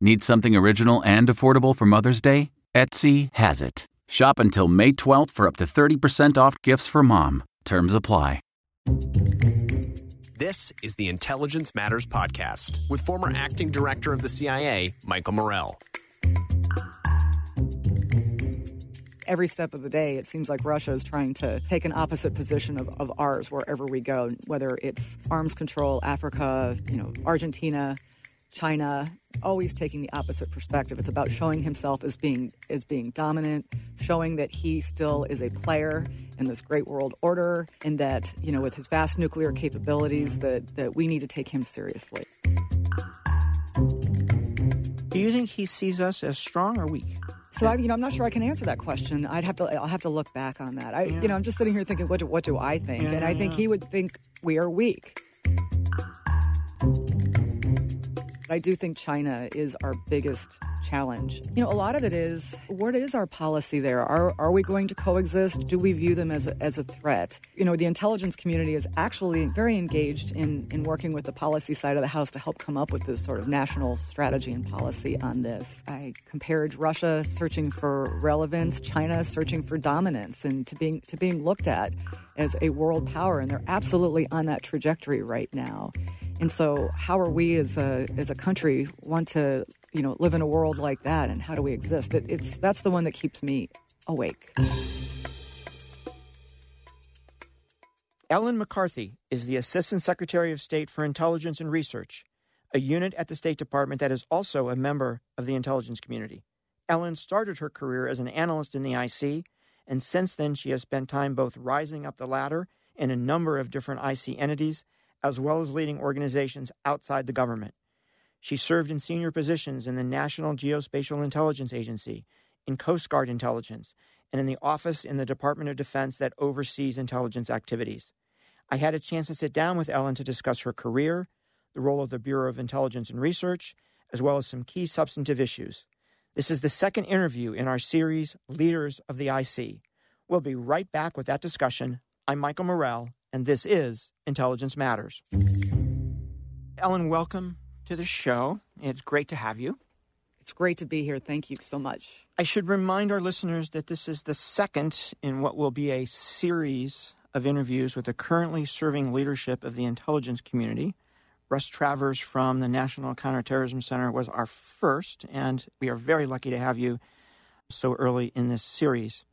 Need something original and affordable for Mother's Day? Etsy has it. Shop until May 12th for up to 30% off gifts for mom. Terms apply. This is the Intelligence Matters Podcast with former acting director of the CIA, Michael Morell. Every step of the day, it seems like Russia is trying to take an opposite position of, of ours wherever we go, whether it's arms control, Africa, you know, Argentina, China, always taking the opposite perspective. It's about showing himself as being as being dominant, showing that he still is a player in this great world order, and that you know with his vast nuclear capabilities, that that we need to take him seriously. Do you think he sees us as strong or weak? So I, you know, I'm not sure I can answer that question. I'd have to, I'll have to look back on that. I, yeah. you know, I'm just sitting here thinking, what do, what do I think? Yeah, and I think he would think we are weak. I do think China is our biggest challenge. You know, a lot of it is what is our policy there? Are, are we going to coexist? Do we view them as a, as a threat? You know, the intelligence community is actually very engaged in, in working with the policy side of the House to help come up with this sort of national strategy and policy on this. I compared Russia searching for relevance, China searching for dominance, and to being, to being looked at as a world power. And they're absolutely on that trajectory right now. And so, how are we as a as a country want to you know live in a world like that, and how do we exist? It, it's that's the one that keeps me awake. Ellen McCarthy is the Assistant Secretary of State for Intelligence and Research, a unit at the State Department that is also a member of the intelligence community. Ellen started her career as an analyst in the IC, and since then she has spent time both rising up the ladder in a number of different IC entities as well as leading organizations outside the government. She served in senior positions in the National Geospatial Intelligence Agency, in Coast Guard intelligence, and in the office in the Department of Defense that oversees intelligence activities. I had a chance to sit down with Ellen to discuss her career, the role of the Bureau of Intelligence and Research, as well as some key substantive issues. This is the second interview in our series, Leaders of the IC. We'll be right back with that discussion. I'm Michael Morell, and this is Intelligence Matters. Ellen, welcome to the show. It's great to have you. It's great to be here. Thank you so much. I should remind our listeners that this is the second in what will be a series of interviews with the currently serving leadership of the intelligence community. Russ Travers from the National Counterterrorism Center was our first, and we are very lucky to have you so early in this series.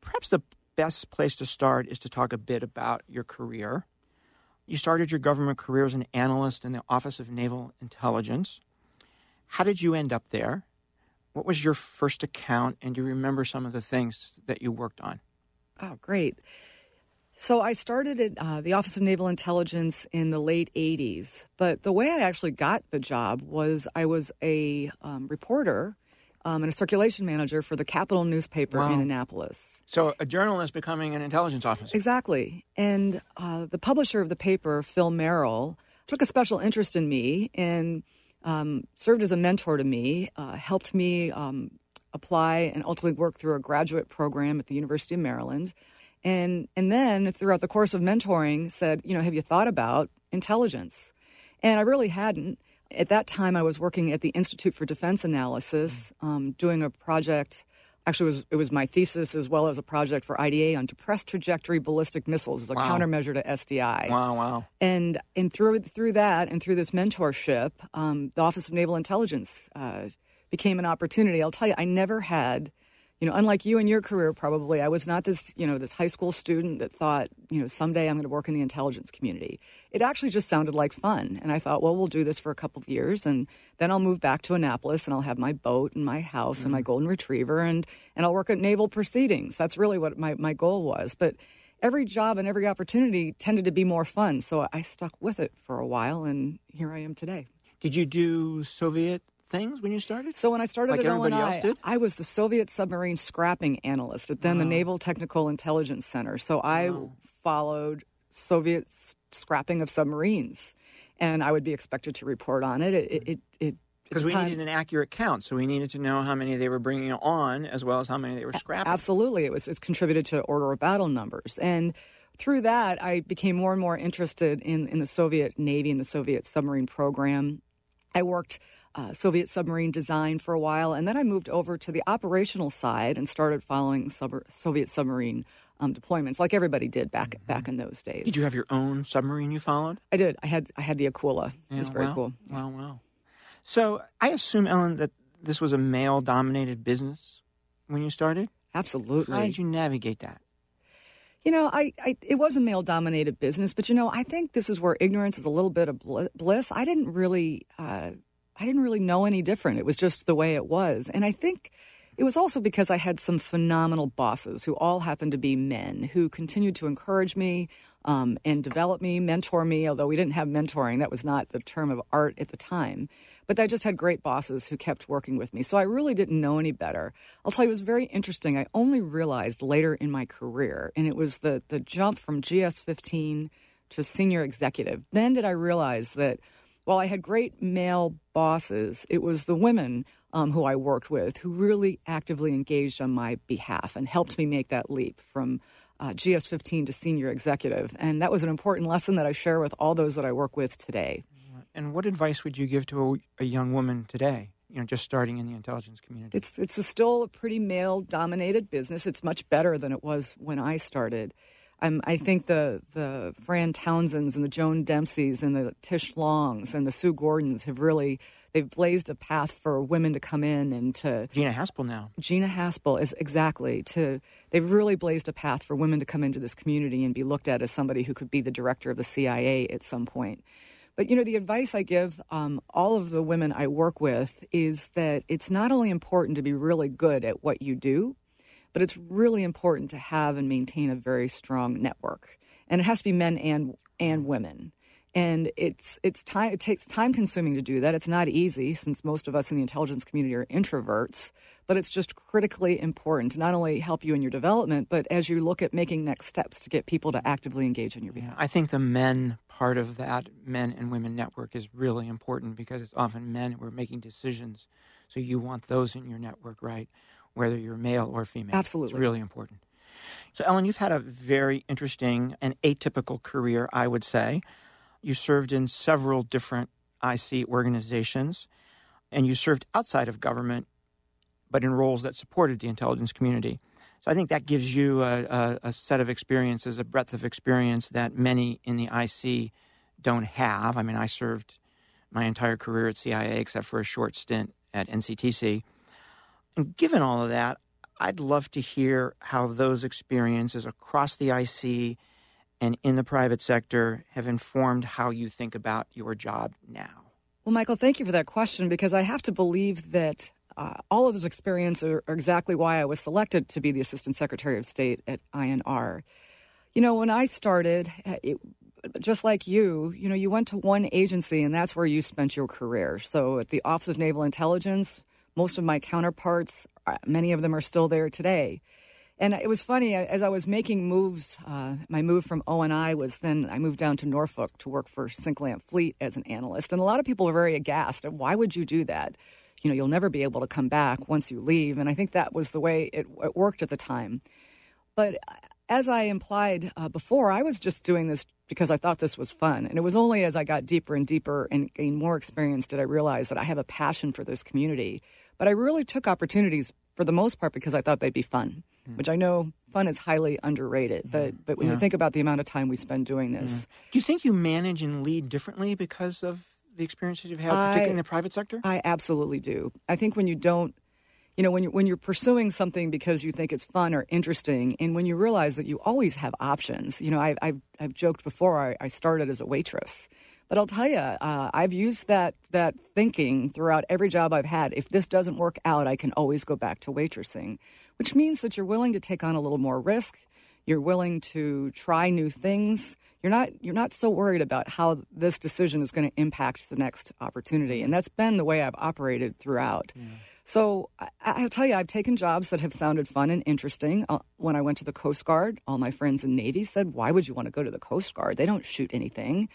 Perhaps the best place to start is to talk a bit about your career. You started your government career as an analyst in the Office of Naval Intelligence. How did you end up there? What was your first account? And do you remember some of the things that you worked on? Oh, great. So I started at uh, the Office of Naval Intelligence in the late 80s. But the way I actually got the job was I was a um, reporter um, and a circulation manager for the Capital newspaper wow. in Annapolis. So a journalist becoming an intelligence officer. Exactly. And uh, the publisher of the paper, Phil Merrill, took a special interest in me and um, served as a mentor to me, uh, helped me um, apply and ultimately work through a graduate program at the University of Maryland. And, and then throughout the course of mentoring said, you know, have you thought about intelligence? And I really hadn't at that time, I was working at the Institute for Defense Analysis, um, doing a project. Actually, it was, it was my thesis as well as a project for IDA on depressed trajectory ballistic missiles as a Wow. countermeasure to SDI. Wow, wow. And and through through that and through this mentorship, um, the Office of Naval Intelligence uh, became an opportunity. I'll tell you, I never had, you know, unlike you in your career, probably, I was not this, you know, this high school student that thought, you know, someday I'm going to work in the intelligence community. It actually just sounded like fun, and I thought, well, we'll do this for a couple of years, and then I'll move back to Annapolis, and I'll have my boat and my house and my mm-hmm. golden retriever, and and I'll work at naval proceedings. That's really what my my goal was, but every job and every opportunity tended to be more fun. So I stuck with it for a while, and here I am today. Did you do Soviet things when you started? So when I started Like at everybody ONI, else did? I was the Soviet submarine scrapping analyst at then the Naval Technical Intelligence Center. So I followed Soviet scrapping of submarines, and I would be expected to report on it. It, it, it, it Because we time- needed an accurate count, so we needed to know how many they were bringing on, as well as how many they were scrapping. Absolutely, it was it's contributed to order of battle numbers, and through that, I became more and more interested in in the Soviet Navy and the Soviet submarine program. I worked uh, Soviet submarine design for a while, and then I moved over to the operational side and started following sub- Soviet submarine um, deployments, like everybody did back back in those days. Mm-hmm. Did you have your own submarine you followed? I did. I had I had the Akula. it was very wow. cool. Wow, wow. So I assume, Ellen, that this was a male dominated business when you started? Absolutely. How did you navigate that? You know, I, I it was a male dominated business, but you know, I think this is where ignorance is a little bit of bliss. I didn't really, uh, I didn't really know any different. It was just the way it was, and I think it was also because I had some phenomenal bosses who all happened to be men who continued to encourage me um, and develop me, mentor me. Although we didn't have mentoring, that was not the term of art at the time. But I just had great bosses who kept working with me. So I really didn't know any better. I'll tell you, it was very interesting. I only realized later in my career, and it was the, the jump from GS 15 to senior executive. Then did I realize that while I had great male bosses, it was the women um, who I worked with who really actively engaged on my behalf and helped me make that leap from uh, GS 15 to senior executive. And that was an important lesson that I share with all those that I work with today. And what advice would you give to a, a young woman today, you know, just starting in the intelligence community? It's it's a still a pretty male dominated business. It's much better than it was when I started. Um, I think the the Fran Townsends and the Joan Dempseys and the Tish Longs and the Sue Gordons have really they've blazed a path for women to come in and to Gina Haspel now. Gina Haspel is exactly to they've really blazed a path for women to come into this community and be looked at as somebody who could be the director of the CIA at some point. But you know, the advice I give um, all of the women I work with is that it's not only important to be really good at what you do, but it's really important to have and maintain a very strong network, and it has to be men and and women. And it's it's time it takes time consuming to do that. It's not easy since most of us in the intelligence community are introverts, but it's just critically important to not only help you in your development, but as you look at making next steps to get people to actively engage on your behalf. I think the men part of that men and women network is really important because it's often men who are making decisions. So you want those in your network, right? Whether you're male or female. Absolutely. It's really important. So, Ellen, you've had a very interesting and atypical career, I would say. You served in several different IC organizations, and you served outside of government, but in roles that supported the intelligence community. So I think that gives you a, a, a set of experiences, a breadth of experience that many in the IC don't have. I mean, I served my entire career at CIA except for a short stint at NCTC. And given all of that, I'd love to hear how those experiences across the IC and in the private sector have informed how you think about your job now. Well, Michael, thank you for that question because I have to believe that uh, all of those experiences are, exactly why I was selected to be the Assistant Secretary of State at INR. You know, when I started, uh, it, just like you, you know, you went to one agency and that's where you spent your career. So at the Office of Naval Intelligence, most of my counterparts, uh, many of them are still there today. And it was funny as I was making moves. Uh, my move from ONI was then I moved down to Norfolk to work for CINCLANT Fleet as an analyst, and a lot of people were very aghast. Why would you do that? You know, you'll never be able to come back once you leave. And I think that was the way it, it worked at the time. But as I implied uh, before, I was just doing this because I thought this was fun. And it was only as I got deeper and deeper and gained more experience did I realize that I have a passion for this community. But I really took opportunities for the most part because I thought they'd be fun, mm. which I know fun is highly underrated. But but when yeah. you think about the amount of time we spend doing this, yeah. do you think you manage and lead differently because of the experiences you've had, particularly I, in the private sector? I absolutely do. I think when you don't you know when you're when you're pursuing something because you think it's fun or interesting and when you realize that you always have options you know I, have I've joked before I, I started as a waitress but I'll tell you, uh, I've used that that thinking throughout every job I've had. If this doesn't work out, I can always go back to waitressing, which means that you're willing to take on a little more risk. You're willing to try new things. You're not you're not so worried about how this decision is going to impact the next opportunity, and that's been the way I've operated throughout. Yeah. So I, will tell you, I've taken jobs that have sounded fun and interesting. Uh, when I went to the Coast Guard, all my friends in Navy said, "Why would you want to go to the Coast Guard? They don't shoot anything."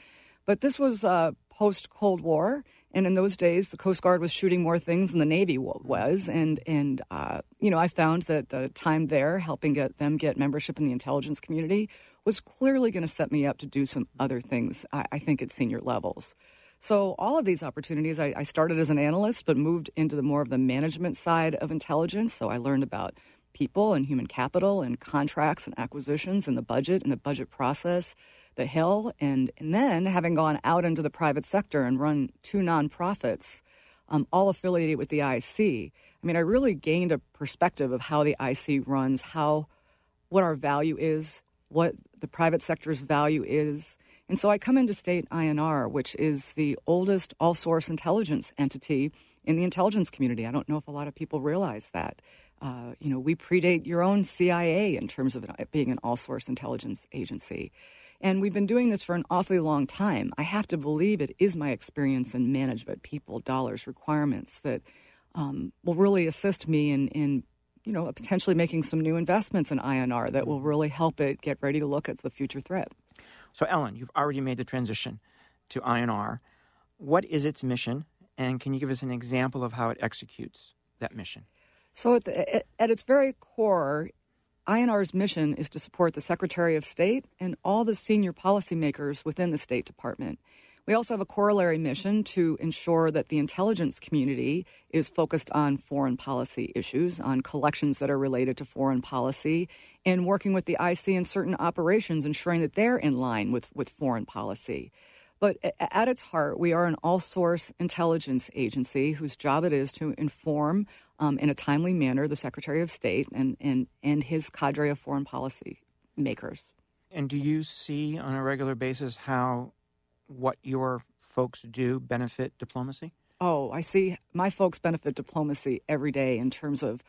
But this was uh, post Cold War, and in those days, the Coast Guard was shooting more things than the Navy was, and and uh, you know I found that the time there, helping get them get membership in the intelligence community, was clearly going to set me up to do some other things. I, I, think at senior levels. So all of these opportunities, I, I started as an analyst, but moved into the more of the management side of intelligence. So I learned about people and human capital and contracts and acquisitions and the budget and the budget process the Hill, and, and then having gone out into the private sector and run two nonprofits, um, all affiliated with the IC. I mean, I really gained a perspective of how the IC runs, how what our value is, what the private sector's value is. And so I come into state INR, which is the oldest all source intelligence entity in the intelligence community. I don't know if a lot of people realize that. Uh, you know, we predate your own CIA in terms of being an all source intelligence agency. And we've been doing this for an awfully long time. I have to believe it is my experience in management, people, dollars, requirements that um, will really assist me in, in, you know, potentially making some new investments in INR that will really help it get ready to look at the future threat. So, Ellen, you've already made the transition to INR. What is its mission, and can you give us an example of how it executes that mission? So, at, the, at its very core, INR's mission is to support the Secretary of State and all the senior policymakers within the State Department. We also have a corollary mission to ensure that the intelligence community is focused on foreign policy issues, on collections that are related to foreign policy, and working with the IC in certain operations, ensuring that they're in line with, with foreign policy. But at its heart, we are an all source intelligence agency whose job it is to inform um, in a timely manner the Secretary of State and, and, and his cadre of foreign policy makers. And do you see on a regular basis how what your folks do benefit diplomacy? Oh, I see my folks benefit diplomacy every day in terms of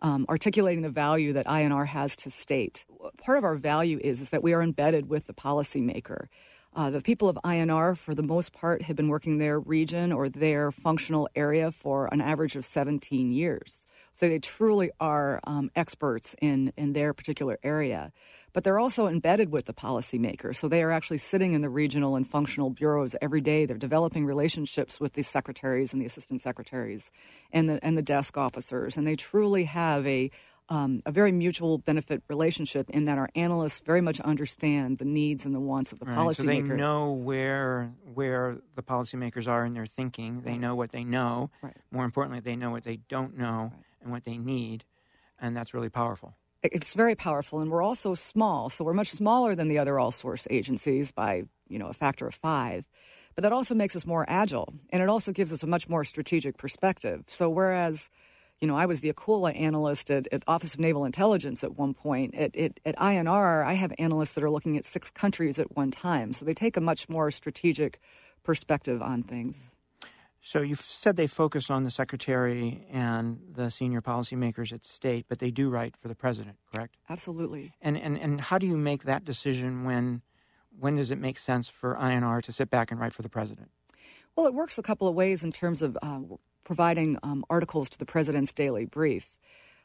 um, articulating the value that INR has to state. Part of our value is, is that we are embedded with the policymaker. Uh, the people of INR, for the most part, have been working their region or their functional area for an average of 17 years. So they truly are um, experts in, in their particular area. But they're also embedded with the policymakers. So they are actually sitting in the regional and functional bureaus every day. They're developing relationships with the secretaries and the assistant secretaries and the, and the desk officers. And they truly have a, um, a very mutual benefit relationship in that our analysts very much understand the needs and the wants of the right, policymaker. So they know where where the policymakers are in their thinking. They know what they know. Right. More importantly, they know what they don't know right. and what they need, and that's really powerful. It's very powerful, and we're also small, so we're much smaller than the other all-source agencies by you know a factor of five. But that also makes us more agile, and it also gives us a much more strategic perspective. So whereas you know, I was the Akula analyst at, at Office of Naval Intelligence at one point. At, at, at, INR, I have analysts that are looking at six countries at one time. So they take a much more strategic perspective on things. So you've said they focus on the secretary and the senior policymakers at state, but they do write for the president, correct? Absolutely. And and and how do you make that decision when when does it make sense for INR to sit back and write for the president? Well, it works a couple of ways in terms of uh, providing um, articles to the president's daily brief.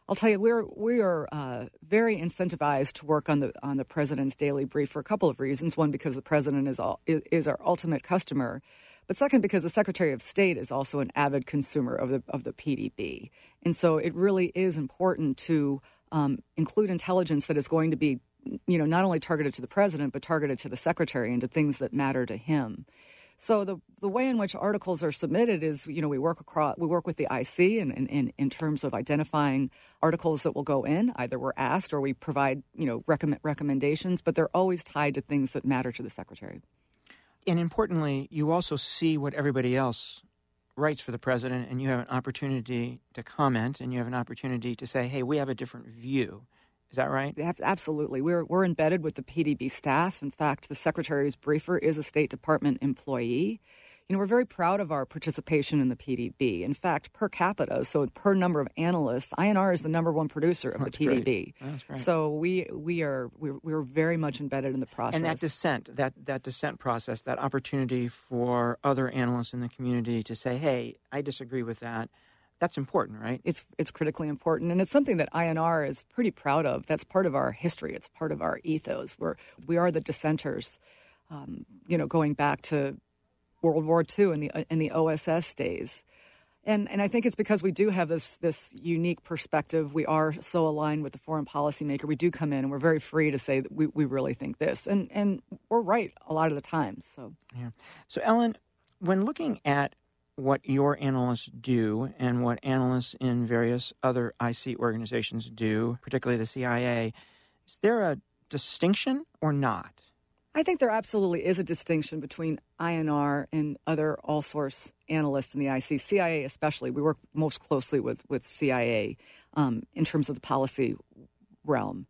I'll tell you, we're we are uh, very incentivized to work on the on the president's daily brief for a couple of reasons. One, because the president is all, is our ultimate customer, but second, because the Secretary of State is also an avid consumer of the of the PDB, and so it really is important to um, include intelligence that is going to be you know, not only targeted to the president, but targeted to the secretary and to things that matter to him. So the the way in which articles are submitted is, you know, we work across, we work with the IC in, in, in terms of identifying articles that will go in. Either we're asked or we provide, you know, recommend, recommendations, but they're always tied to things that matter to the secretary. And importantly, you also see what everybody else writes for the president, and you have an opportunity to comment, and you have an opportunity to say, "Hey, we have a different view." Is that right? Absolutely. We're, we're embedded with the PDB staff. In fact, the Secretary's briefer is a State Department employee. You know, we're very proud of our participation in the PDB. In fact, per capita, so per number of analysts, INR is the number one producer of That's the PDB. So we we are we're, we're very much embedded in the process. And that dissent, that that dissent process, that opportunity for other analysts in the community to say, "Hey, I disagree with that." That's important, right? It's it's critically important, and it's something that INR is pretty proud of. That's part of our history. It's part of our ethos. We're we are the dissenters. Um, you know, going back to World War II and the in the OSS days, and and I think it's because we do have this this unique perspective. We are so aligned with the foreign policymaker. We do come in and we're very free to say that we, we really think this, and and we're right a lot of the times. So yeah. So Ellen, when looking at what your analysts do and what analysts in various other IC organizations do, particularly the CIA, is there a distinction or not? I think there absolutely is a distinction between INR and other all source analysts in the IC, CIA especially. We work most closely with, with CIA um, in terms of the policy realm.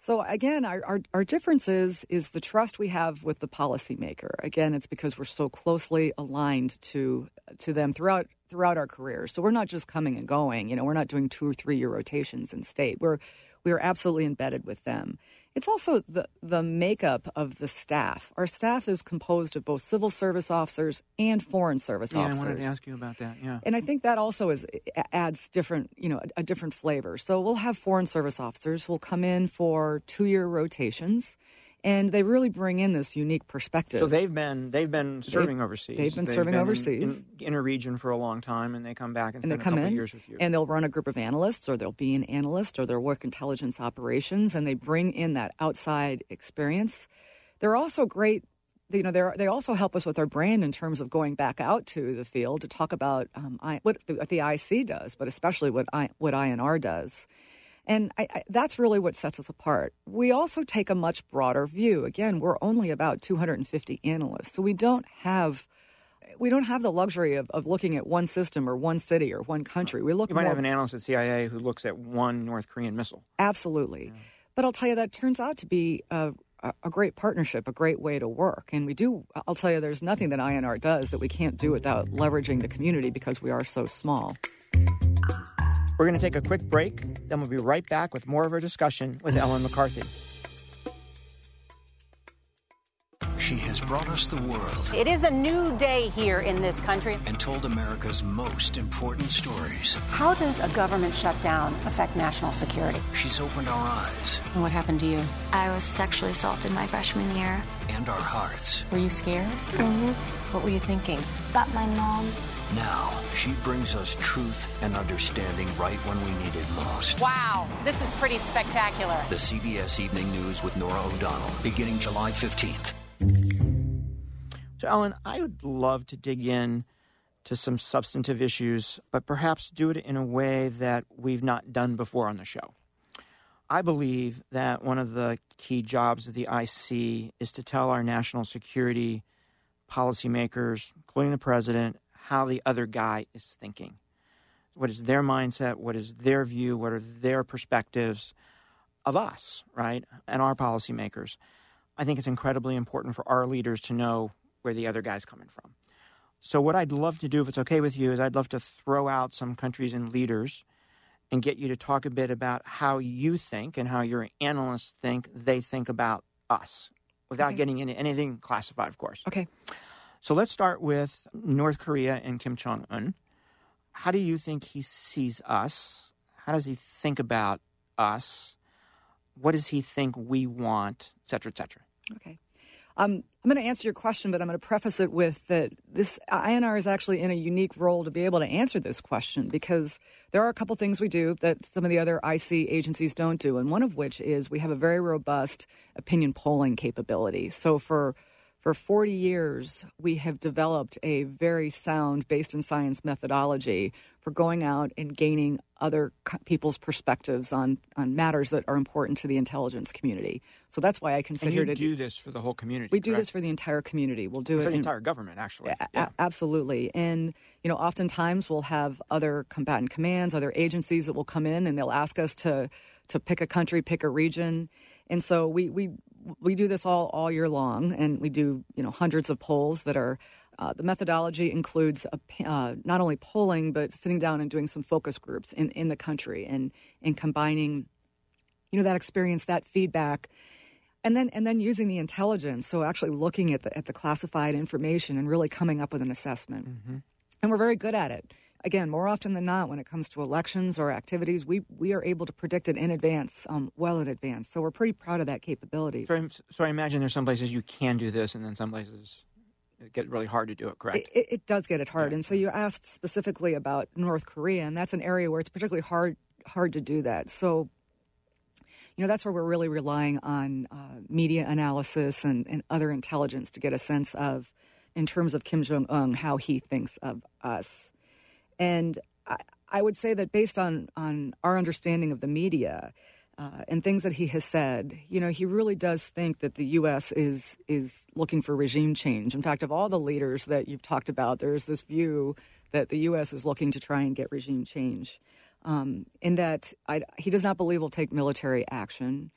So again, our, our, our, difference is, is the trust we have with the policymaker. Again, it's because we're so closely aligned to to them throughout throughout our careers. So we're not just coming and going. You know, we're not doing two or three year rotations in state. We're we are absolutely embedded with them. It's also the, the makeup of the staff. Our staff is composed of both civil service officers and foreign service officers. yeah, officers. I wanted to ask you about that. Yeah, and I think that also is adds different, you know, a, a different flavor. So we'll have foreign service officers who will come in for two year rotations and they really bring in this unique perspective. So they've been they've been serving they've, overseas. They've been serving been overseas in, in, a region for a long time, and they come back and, and spend they come a couple in, years with you. And they'll run a group of analysts, or they'll be an analyst, or they'll work intelligence operations, and they bring in that outside experience. They're also great. You know, they they also help us with our brand in terms of going back out to the field to talk about um, I, what, the, what the IC does, but especially what I, what INR does. And I, I, that's really what sets us apart. We also take a much broader view. Again, we're only about 250 analysts, so we don't have we don't have the luxury of, of looking at one system or one city or one country. We look. You might more, have an analyst at CIA who looks at one North Korean missile. Absolutely, yeah. but I'll tell you that turns out to be a, a great partnership, a great way to work. And we do. I'll tell you, there's nothing that INR does that we can't do without leveraging the community because we are so small. We're going to take a quick break, then we'll be right back with more of our discussion with Ellen McCarthy. She has brought us the world. It is a new day here in this country. And told America's most important stories. How does a government shutdown affect national security? She's opened our eyes. And what happened to you? I was sexually assaulted my freshman year. And our hearts. Were you scared? Mm-hmm. What were you thinking? About my mom. Now, she brings us truth and understanding right when we need it most. Wow, this is pretty spectacular. The CBS Evening News with Norah O'Donnell, beginning July 15th. So, Ellen, I would love to dig in to some substantive issues, but perhaps do it in a way that we've not done before on the show. I believe that one of the key jobs of the IC is to tell our national security policymakers, including the president, how the other guy is thinking. What is their mindset? What is their view? What are their perspectives of us, right? And our policymakers. I think it's incredibly important for our leaders to know where the other guy's coming from. So, what I'd love to do, if it's okay with you, is I'd love to throw out some countries and leaders and get you to talk a bit about how you think and how your analysts think they think about us without Okay. getting into anything classified, of course. Okay. So let's start with North Korea and Kim Jong un. How do you think he sees us? How does he think about us? What does he think we want, et cetera, et cetera? Okay. Um, I'm going to answer your question, but I'm going to preface it with that this INR is actually in a unique role to be able to answer this question because there are a couple things we do that some of the other IC agencies don't do, and one of which is we have a very robust opinion polling capability. So for for 40 years, we have developed a very sound, based in science methodology for going out and gaining other people's perspectives on, on matters that are important to the intelligence community. So that's why I consider and you to do this for the whole community. We do this for the entire community. We'll do for it for the in, entire government, actually. a- Yeah. absolutely. And you know, oftentimes we'll have other combatant commands, other agencies that will come in and they'll ask us to to pick a country, pick a region, and so we we we do this all all year long, and we do you know hundreds of polls that are. Uh, the methodology includes a, uh, not only polling, but sitting down and doing some focus groups in, in the country and, and combining, you know, that experience, that feedback, and then and then using the intelligence. So actually looking at the at the classified information and really coming up with an assessment. And we're very good at it. Again, more often than not, when it comes to elections or activities, we we are able to predict it in advance, um, well in advance. So we're pretty proud of that capability. So, I'm- so I imagine there's some places you can do this, and then some places it get really hard to do it. Correct? It, it, does get it hard. And so you asked specifically about North Korea, and that's an area where it's particularly hard hard to do that. So, you know, that's where we're really relying on uh, media analysis and, and other intelligence to get a sense of, in terms of Kim Jong Un, how he thinks of us. And I, I would say that based on on our understanding of the media. Uh, and things that he has said, you know, he really does think that the U.S. is is looking for regime change. In fact, of all the leaders that you've talked about, there's this view that the U.S. is looking to try and get regime change, um, in that I, he does not believe will take military action,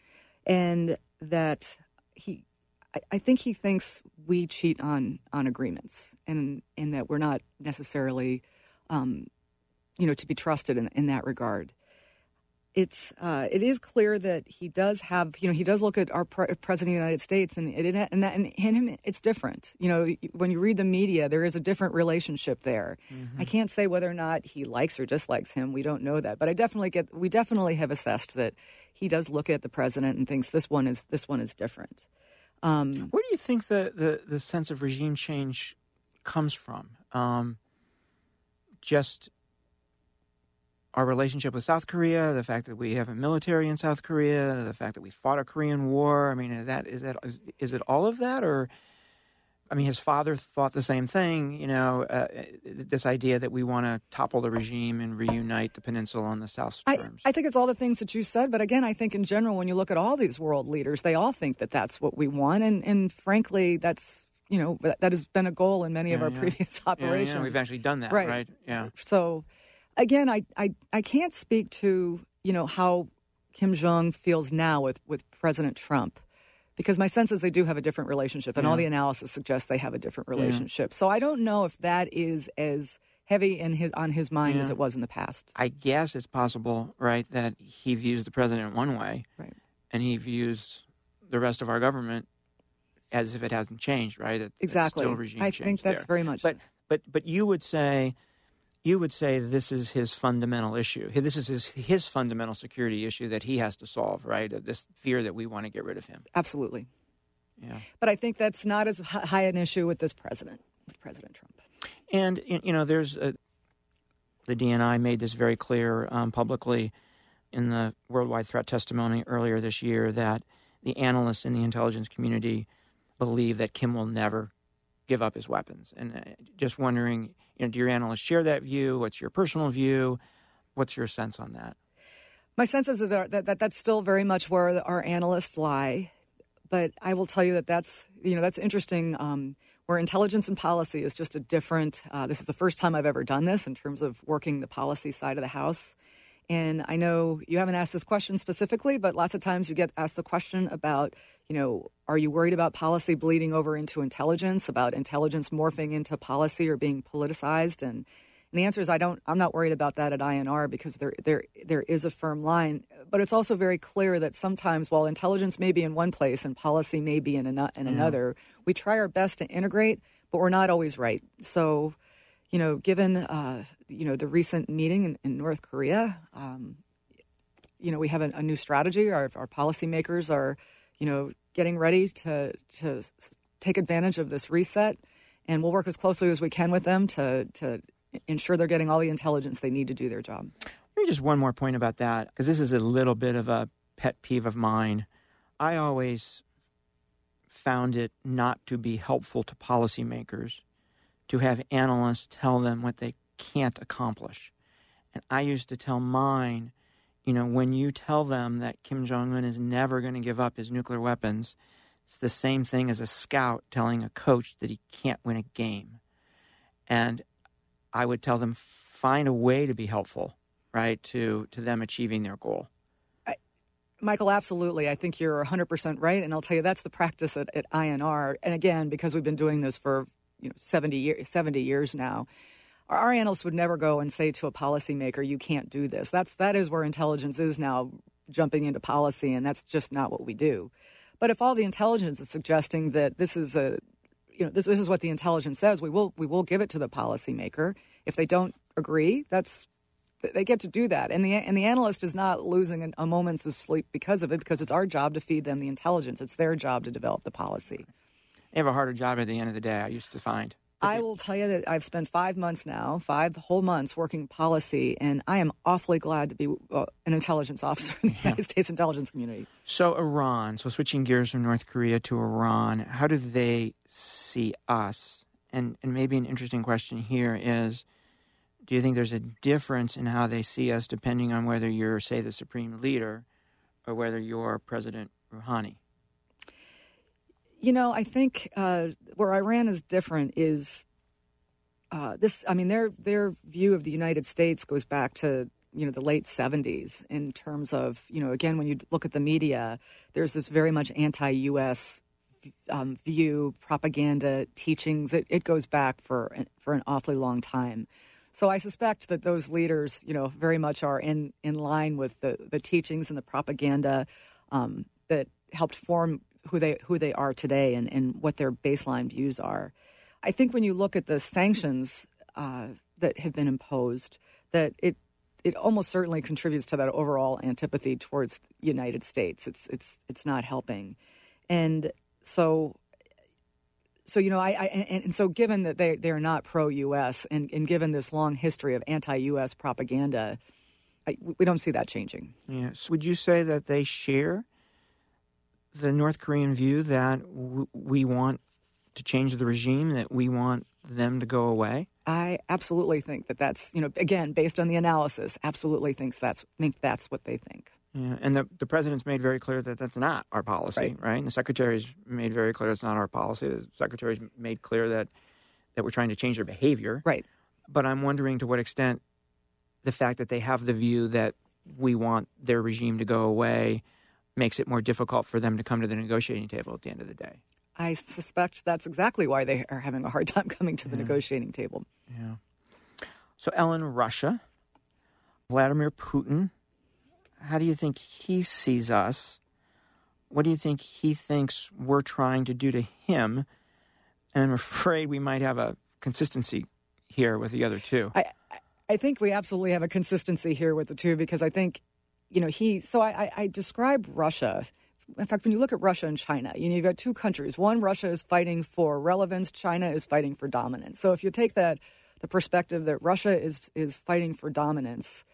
and that he, I, I think he thinks we cheat on on agreements, and and that we're not necessarily, um, you know, to be trusted in in that regard. It's uh, it is clear that he does have you know he does look at our pre- president of the United States and it and that and in him it's different. You know when you read the media there is a different relationship there. I can't say whether or not he likes or dislikes him. We don't know that but I definitely get we definitely have assessed that he does look at the president and thinks this one is this one is different. Um, Where do you think the, the, the sense of regime change comes from? Um, just our relationship with South Korea, the fact that we have a military in South Korea, the fact that we fought a Korean War. I mean, is that is that is, is it all of that, or I mean, his father thought the same thing. You know, uh, this idea that we want to topple the regime and reunite the peninsula on the South I, terms. I think it's all the things that you said, but again, I think in general, when you look at all these world leaders, they all think that that's what we want, and and frankly, that's you know that, that has been a goal in many of our yeah. previous operations. yeah, we've actually done that, Right. right? Yeah. So, again, I, I I can't speak to you know how Kim Jong feels now with with President Trump. Because my sense is they do have a different relationship, and all the analysis suggests they have a different relationship. So I don't know if that is as heavy in his on his mind as it was in the past. I guess it's possible, right, that he views the president one way, Right. and he views the rest of our government as if it hasn't changed, right? It- Exactly. still regime I think that's there. very much- But but but you would say, you would say this is his fundamental issue. This is his his fundamental security issue that he has to solve, right? This fear that we want to get rid of him. Absolutely. Yeah. But I think that's not as high an issue with this president, with President Trump. And you know, there's a, the DNI made this very clear um, publicly in the worldwide threat testimony earlier this year that the analysts in the intelligence community believe that Kim will never give up his weapons. And uh, just wondering, you know, do your analysts share that view? What's your personal view? What's your sense on that? My sense is that, that, that that's still very much where our analysts lie. But I will tell you that that's you know that's interesting. Um, where intelligence and policy is just a different. Uh, this is the first time I've ever done this in terms of working the policy side of the house. And I know you haven't asked this question specifically, but lots of times you get asked the question about, you know, are you worried about policy bleeding over into intelligence, about intelligence morphing into policy or being politicized? And, and the answer is I don't. I'm not worried about that at INR because there there there is a firm line. But it's also very clear that sometimes, while intelligence may be in one place and policy may be in, ano- in mm-hmm. another, we try our best to integrate, but we're not always right. So you know, given uh, you know the recent meeting in, in North Korea, um, you know, we have a, a new strategy. Our, our policymakers are, you know, getting ready to to take advantage of this reset, and we'll work as closely as we can with them to to ensure they're getting all the intelligence they need to do their job. Maybe just one more point about that, because this is a little bit of a pet peeve of mine. I always found it not to be helpful to policymakers to have analysts tell them what they can't accomplish. And I used to tell mine, you know, when you tell them that Kim Jong un is never going to give up his nuclear weapons, it's the same thing as a scout telling a coach that he can't win a game. And I would tell them, find a way to be helpful, right, to, to them achieving their goal. Michael, absolutely. I think you're 100% right. And I'll tell you, that's the practice at, at INR. And again, because we've been doing this for you know, 70, year, 70 years now, our, our analysts would never go and say to a policymaker, you can't do this. That's, that is where intelligence is now jumping into policy, and that's just not what we do. But if all the intelligence is suggesting that this is a, you know, this, this is what the intelligence says, we will, we will give it to the policymaker. If they don't agree, that's they get to do that, and the and the analyst is not losing a moment's of sleep because of it, because it's our job to feed them the intelligence. It's their job to develop the policy. They have a harder job at the end of the day. I used to find. I will tell you that I've spent five months now, five whole months working policy, and I am awfully glad to be uh, an intelligence officer in the yeah. United States intelligence community. So, Iran, so switching gears from North Korea to Iran, how do they see us? And, and maybe an interesting question here is do you think there's a difference in how they see us depending on whether you're, say, the supreme leader or whether you're President Rouhani? You know, I think uh, where Iran is different is uh, this. I mean, their their view of the United States goes back to you know the late 70s in terms of you know again when you look at the media, there's this very much anti-U.S. Um, view, propaganda, teachings. It, it goes back for for an awfully long time. So I suspect that those leaders, you know, very much are in, in line with the, the teachings and the propaganda um, that helped form who they who they are today and, and what their baseline views are. I think when you look at the sanctions uh, that have been imposed, that it it almost certainly contributes to that overall antipathy towards the United States. It's it's it's not helping, and so so you know, I, I and, and, so given that they they're not pro-U.S. and, and given this long history of anti-U.S. propaganda, I, we don't see that changing. Yes. Would you say that they share the North Korean view that w- we want to change the regime, that we want them to go away? I absolutely think that that's you know again based on the analysis, absolutely thinks that's think that's what they think. Yeah, and the, the president's made very clear that that's not our policy, right? right? And the secretary's made very clear it's not our policy. The secretary's made clear that that we're trying to change their behavior, right? But I'm wondering to what extent the fact that they have the view that we want their regime to go away makes it more difficult for them to come to the negotiating table at the end of the day. I suspect that's exactly why they are having a hard time coming to the yeah. negotiating table. Yeah. So, Ellen, Russia, Vladimir Putin how do you think he sees us? What do you think he thinks we're trying to do to him? And I'm afraid we might have a consistency here with the other two. I, I think we absolutely have a consistency here with the two because I think, you know, he. So I, I, describe Russia. In fact, when you look at Russia and China, you know, you've got two countries. One, Russia is fighting for relevance. China is fighting for dominance. So if you take that, the perspective that Russia is is fighting for dominance,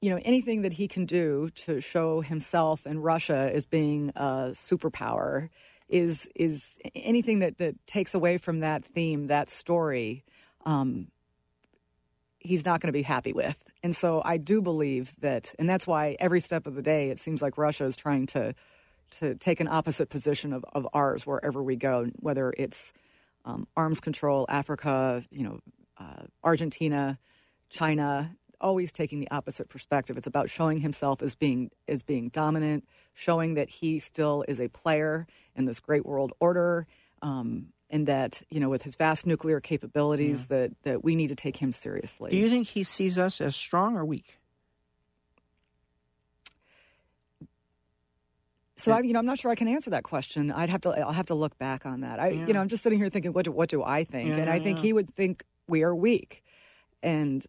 you know, anything that he can do to show himself and Russia as being a superpower is is anything that that takes away from that theme, that story. Um, he's not going to be happy with. And so I do believe that, and that's why every step of the day it seems like Russia is trying to to take an opposite position of, of ours wherever we go, whether it's um, arms control, Africa, you know, uh, Argentina, China, always taking the opposite perspective. It's about showing himself as being as being dominant, showing that he still is a player in this great world order, um, and that you know with his vast nuclear capabilities, yeah. that that we need to take him seriously. Do you think he sees us as strong or weak? So I, you know, I'm not sure I can answer that question. I'd have to, I'll have to look back on that. I, yeah. you know, I'm just sitting here thinking, what do, what do I think? Yeah, and I think he would think we are weak, and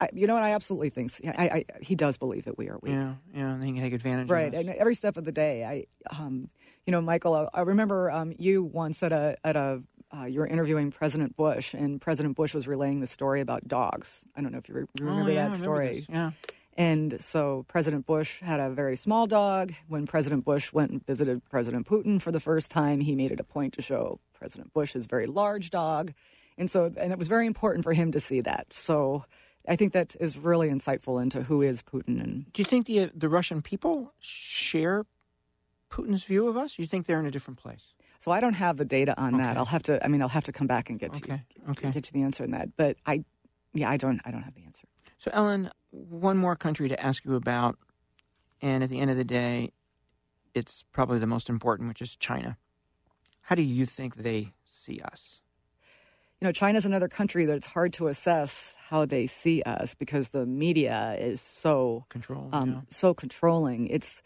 I, you know what? I absolutely think so. I, I, he does believe that we are weak. Yeah, yeah, they can take advantage right. And every step of the day, I, um, you know, Michael, I, I remember um, you once at a at a uh, you were interviewing President Bush, and President Bush was relaying the story about dogs. I don't know if you re- remember oh, yeah, that remember story. this. Yeah. And so President Bush had a very small dog. When President Bush went and visited President Putin for the first time, he made it a point to show President Bush his very large dog. And so, and it was very important for him to see that. So I think that is really insightful into who is Putin. And Do you think the uh, the Russian people share Putin's view of us? Do you think they're in a different place? so I don't have the data on that. I'll have to, I mean, I'll have to come back and get to Okay, you, okay. get you the answer on that. But I, yeah, I don't, I don't have the answer. So, Ellen, one more country to ask you about, and at the end of the day, it's probably the most important, which is China. How do you think they see us? You know, China's another country that it's hard to assess how they see us because the media is so Control. um, yeah. so controlling. It's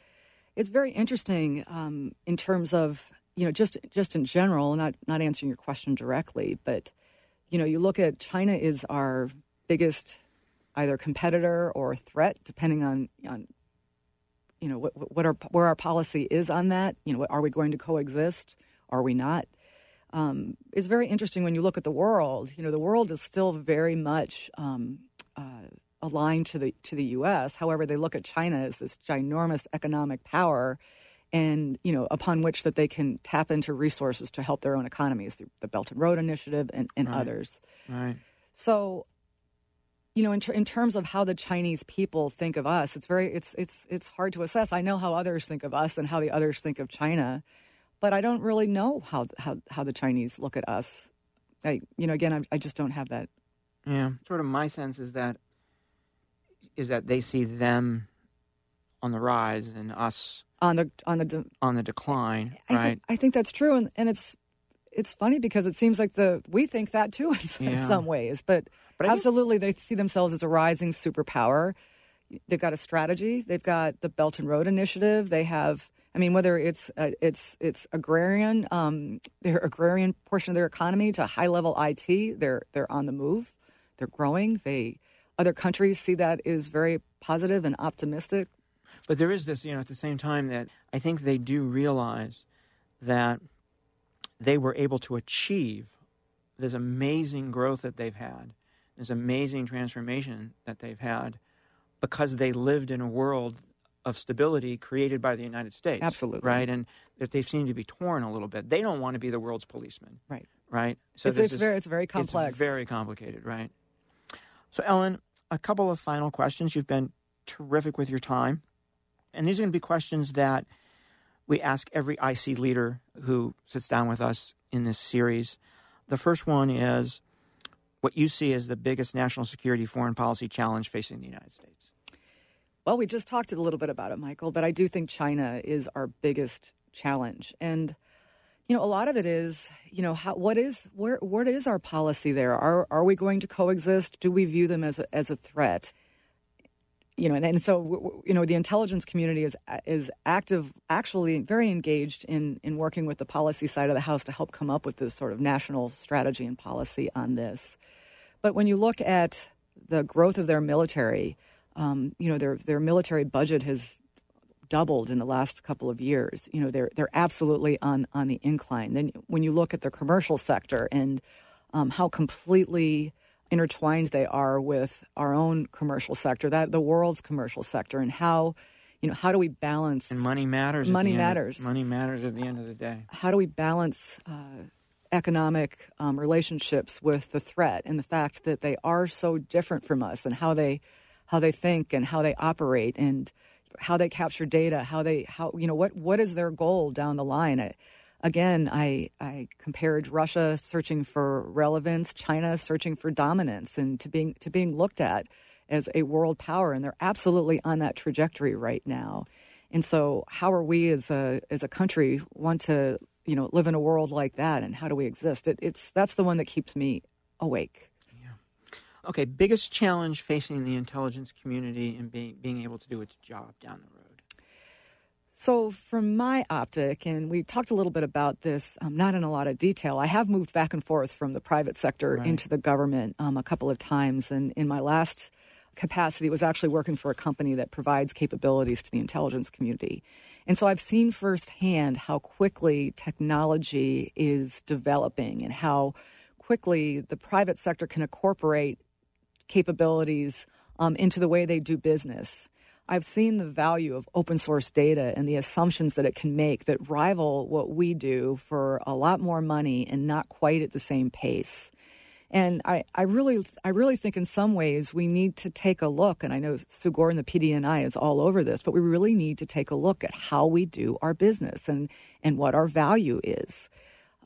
it's very interesting um, in terms of you know just just in general. Not not answering your question directly, but you know, you look at China is our biggest either competitor or threat, depending on on you know what what our where our policy is on that. You know, are we going to coexist? Are we not? Um, is very interesting when you look at the world. You know, the world is still very much um, uh, aligned to the to the U.S. However, they look at China as this ginormous economic power, and you know, upon which that they can tap into resources to help their own economies, the, the Belt and Road Initiative and, and Right. others. Right. So, you know, in, ter- in terms of how the Chinese people think of us, it's very it's it's it's hard to assess. I know how others think of us and how the others think of China, but I don't really know how how how the Chinese look at us. I, you know, again, I, I just don't have that. Yeah. Sort of my sense is that is that they see them on the rise and us on the on the. de- on the decline, I right? think, I think that's true, and, and it's it's funny because it seems like the we think that too in, s- in some ways, but, But I think- absolutely they see themselves as a rising superpower. They've got a strategy. They've got the Belt and Road Initiative. They have. I mean, whether it's it's it's agrarian, um, their agrarian portion of their economy to high level IT, they're they're on the move. They're growing. They other countries see that is very positive and optimistic. But there is this, you know, at the same time that I think they do realize that they were able to achieve this amazing growth that they've had, this amazing transformation that they've had, because they lived in a world of stability created by the United States. Absolutely. Right? And that they seem to be torn a little bit. They don't want to be the world's policeman. Right. Right? So it's it's this- very it's very complex. It's very complicated, right? So, Ellen, a couple of final questions. You've been terrific with your time. And these are going to be questions that we ask every IC leader who sits down with us in this series. The first one is what you see as the biggest national security foreign policy challenge facing the United States. Well, we just talked a little bit about it, Michael, but I do think China is our biggest challenge. And you know, a lot of it is, you know, how, what is where what is our policy there? Are are we going to coexist? Do we view them as a, as a threat? You know, and, and so you know, the intelligence community is is active, actually very engaged in in working with the policy side of the house to help come up with this sort of national strategy and policy on this. But when you look at the growth of their military, um, you know, their their military budget has doubled in the last couple of years. You know, they're they're absolutely on on the incline. Then when you look at the commercial sector and um, how completely intertwined they are with our own commercial sector, that the world's commercial sector, and how you know how do we balance And money matters. at Money end of- matters. money matters at the end of the day. how do we balance uh, economic um, relationships with the threat and the fact that they are so different from us and how they how they think and how they operate and how they capture data how they how you know what what is their goal down the line I, again i i compared russia searching for relevance china searching for dominance and to being to being looked at as a world power and they're absolutely on that trajectory right now and so, how are we as a as a country want to you know live in a world like that, and how do we exist? It, it's that's the one that keeps me awake. Okay, biggest challenge facing the intelligence community and being being able to do its job down the road. So, from my optic, and we talked a little bit about this, um, not in a lot of detail. I have moved back and forth from the private sector Right. into the government um, a couple of times, and in my last capacity was actually working for a company that provides capabilities to the intelligence community. And so I've seen firsthand how quickly technology is developing and how quickly the private sector can incorporate capabilities um, into the way they do business. I've seen the value of open source data and the assumptions that it can make that rival what we do for a lot more money and not quite at the same pace. And I, I really I really think in some ways we need to take a look, and I know Sue Gordon, the PDNI, is all over this, but we really need to take a look at how we do our business and, and what our value is.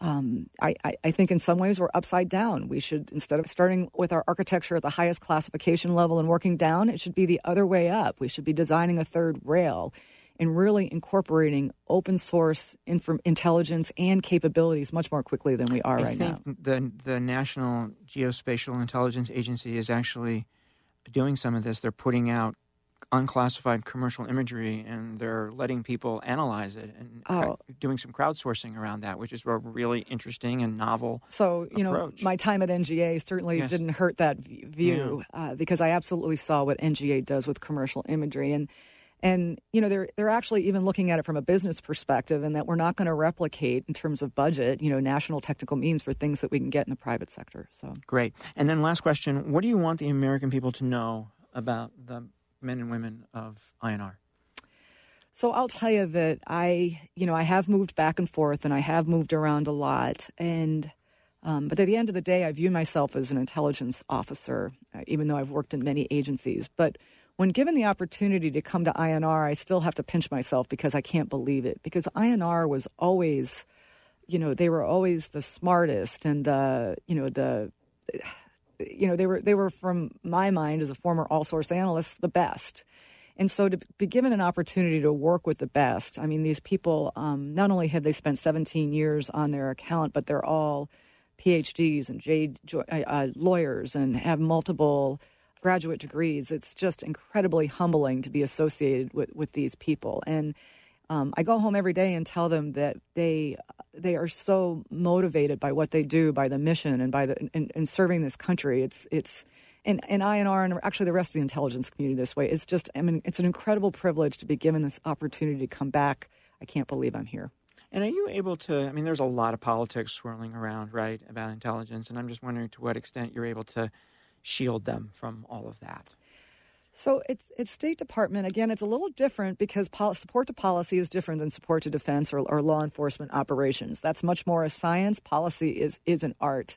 Um, I, I, think in some ways we're upside down. We should, instead of starting with our architecture at the highest classification level and working down, it should be the other way up. We should be designing a third rail and really incorporating open source intelligence and capabilities much more quickly than we are I right now. The, the National Geospatial Intelligence Agency is actually doing some of this. They're putting out unclassified commercial imagery and they're letting people analyze it and oh. doing some crowdsourcing around that, which is a really interesting and novel. So, you approach. know, my time at NGA certainly yes. didn't hurt that view yeah. uh, because I absolutely saw what NGA does with commercial imagery. And and you know they're they're actually even looking at it from a business perspective and that we're not going to replicate in terms of budget you know national technical means for things that we can get in the private sector so great and then last question what do you want the american people to know about the men and women of INR? So I'll tell you that I, you know, I have moved back and forth and I have moved around a lot. And, um, but at the end of the day, I view myself as an intelligence officer, uh, even though I've worked in many agencies. But when given the opportunity to come to INR, I still have to pinch myself because I can't believe it. Because INR was always, you know, they were always the smartest and the, you know, the you know, they were they were from my mind as a former all source analyst the best. And so to be given an opportunity to work with the best, I mean, these people um, not only have they spent 17 years on their account, but they're all PhDs and J, uh, uh, lawyers and have multiple graduate degrees. It's just incredibly humbling to be associated with, with these people. And um, I go home every day and tell them that they they are so motivated by what they do, by the mission, and by the in, serving this country. It's it's and, and INR and actually the rest of the intelligence community this way. It's just I mean it's an incredible privilege to be given this opportunity to come back. I can't believe I'm here. And are you able to? I mean, there's a lot of politics swirling around, right, about intelligence, and I'm just wondering to what extent you're able to shield them from all of that. So it's it's State Department again. It's a little different because pol- support to policy is different than support to defense or, or law enforcement operations. That's much more a science. Policy is is an art.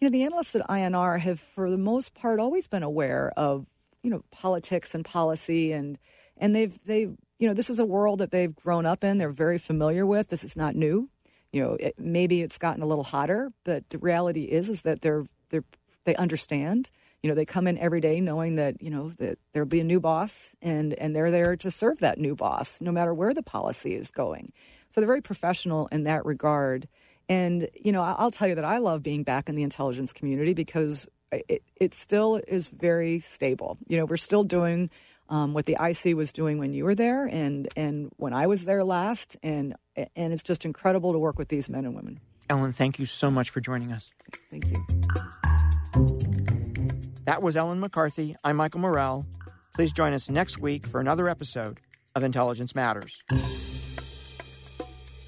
You know, the analysts at INR have, for the most part, always been aware of you know politics and policy, and and they've they you know this is a world that they've grown up in. They're very familiar with. This is not new. You know, it, maybe it's gotten a little hotter, but the reality is is that they're they're they understand you know they come in every day knowing that you know that there'll be a new boss and and they're there to serve that new boss no matter where the policy is going so they're very professional in that regard and you know i'll tell you that i love being back in the intelligence community because it, it still is very stable you know we're still doing um, what the IC was doing when you were there and and when I was there last and and it's just incredible to work with these men and women. Ellen, thank you so much for joining us. Thank you. That was Ellen McCarthy. I'm Michael Morell. Please join us next week for another episode of Intelligence Matters.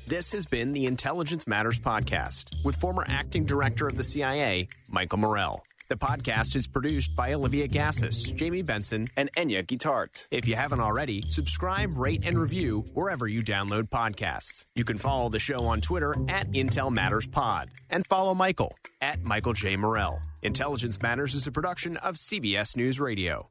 This has been the Intelligence Matters Podcast with former acting director of the CIA, Michael Morell. The podcast is produced by Olivia Gazis, Jamie Benson, and Enya Guitart. If you haven't already, subscribe, rate, and review wherever you download podcasts. You can follow the show on Twitter at Intel Matters Pod and follow Michael at Michael J. Morell. Intelligence Matters is a production of CBS News Radio.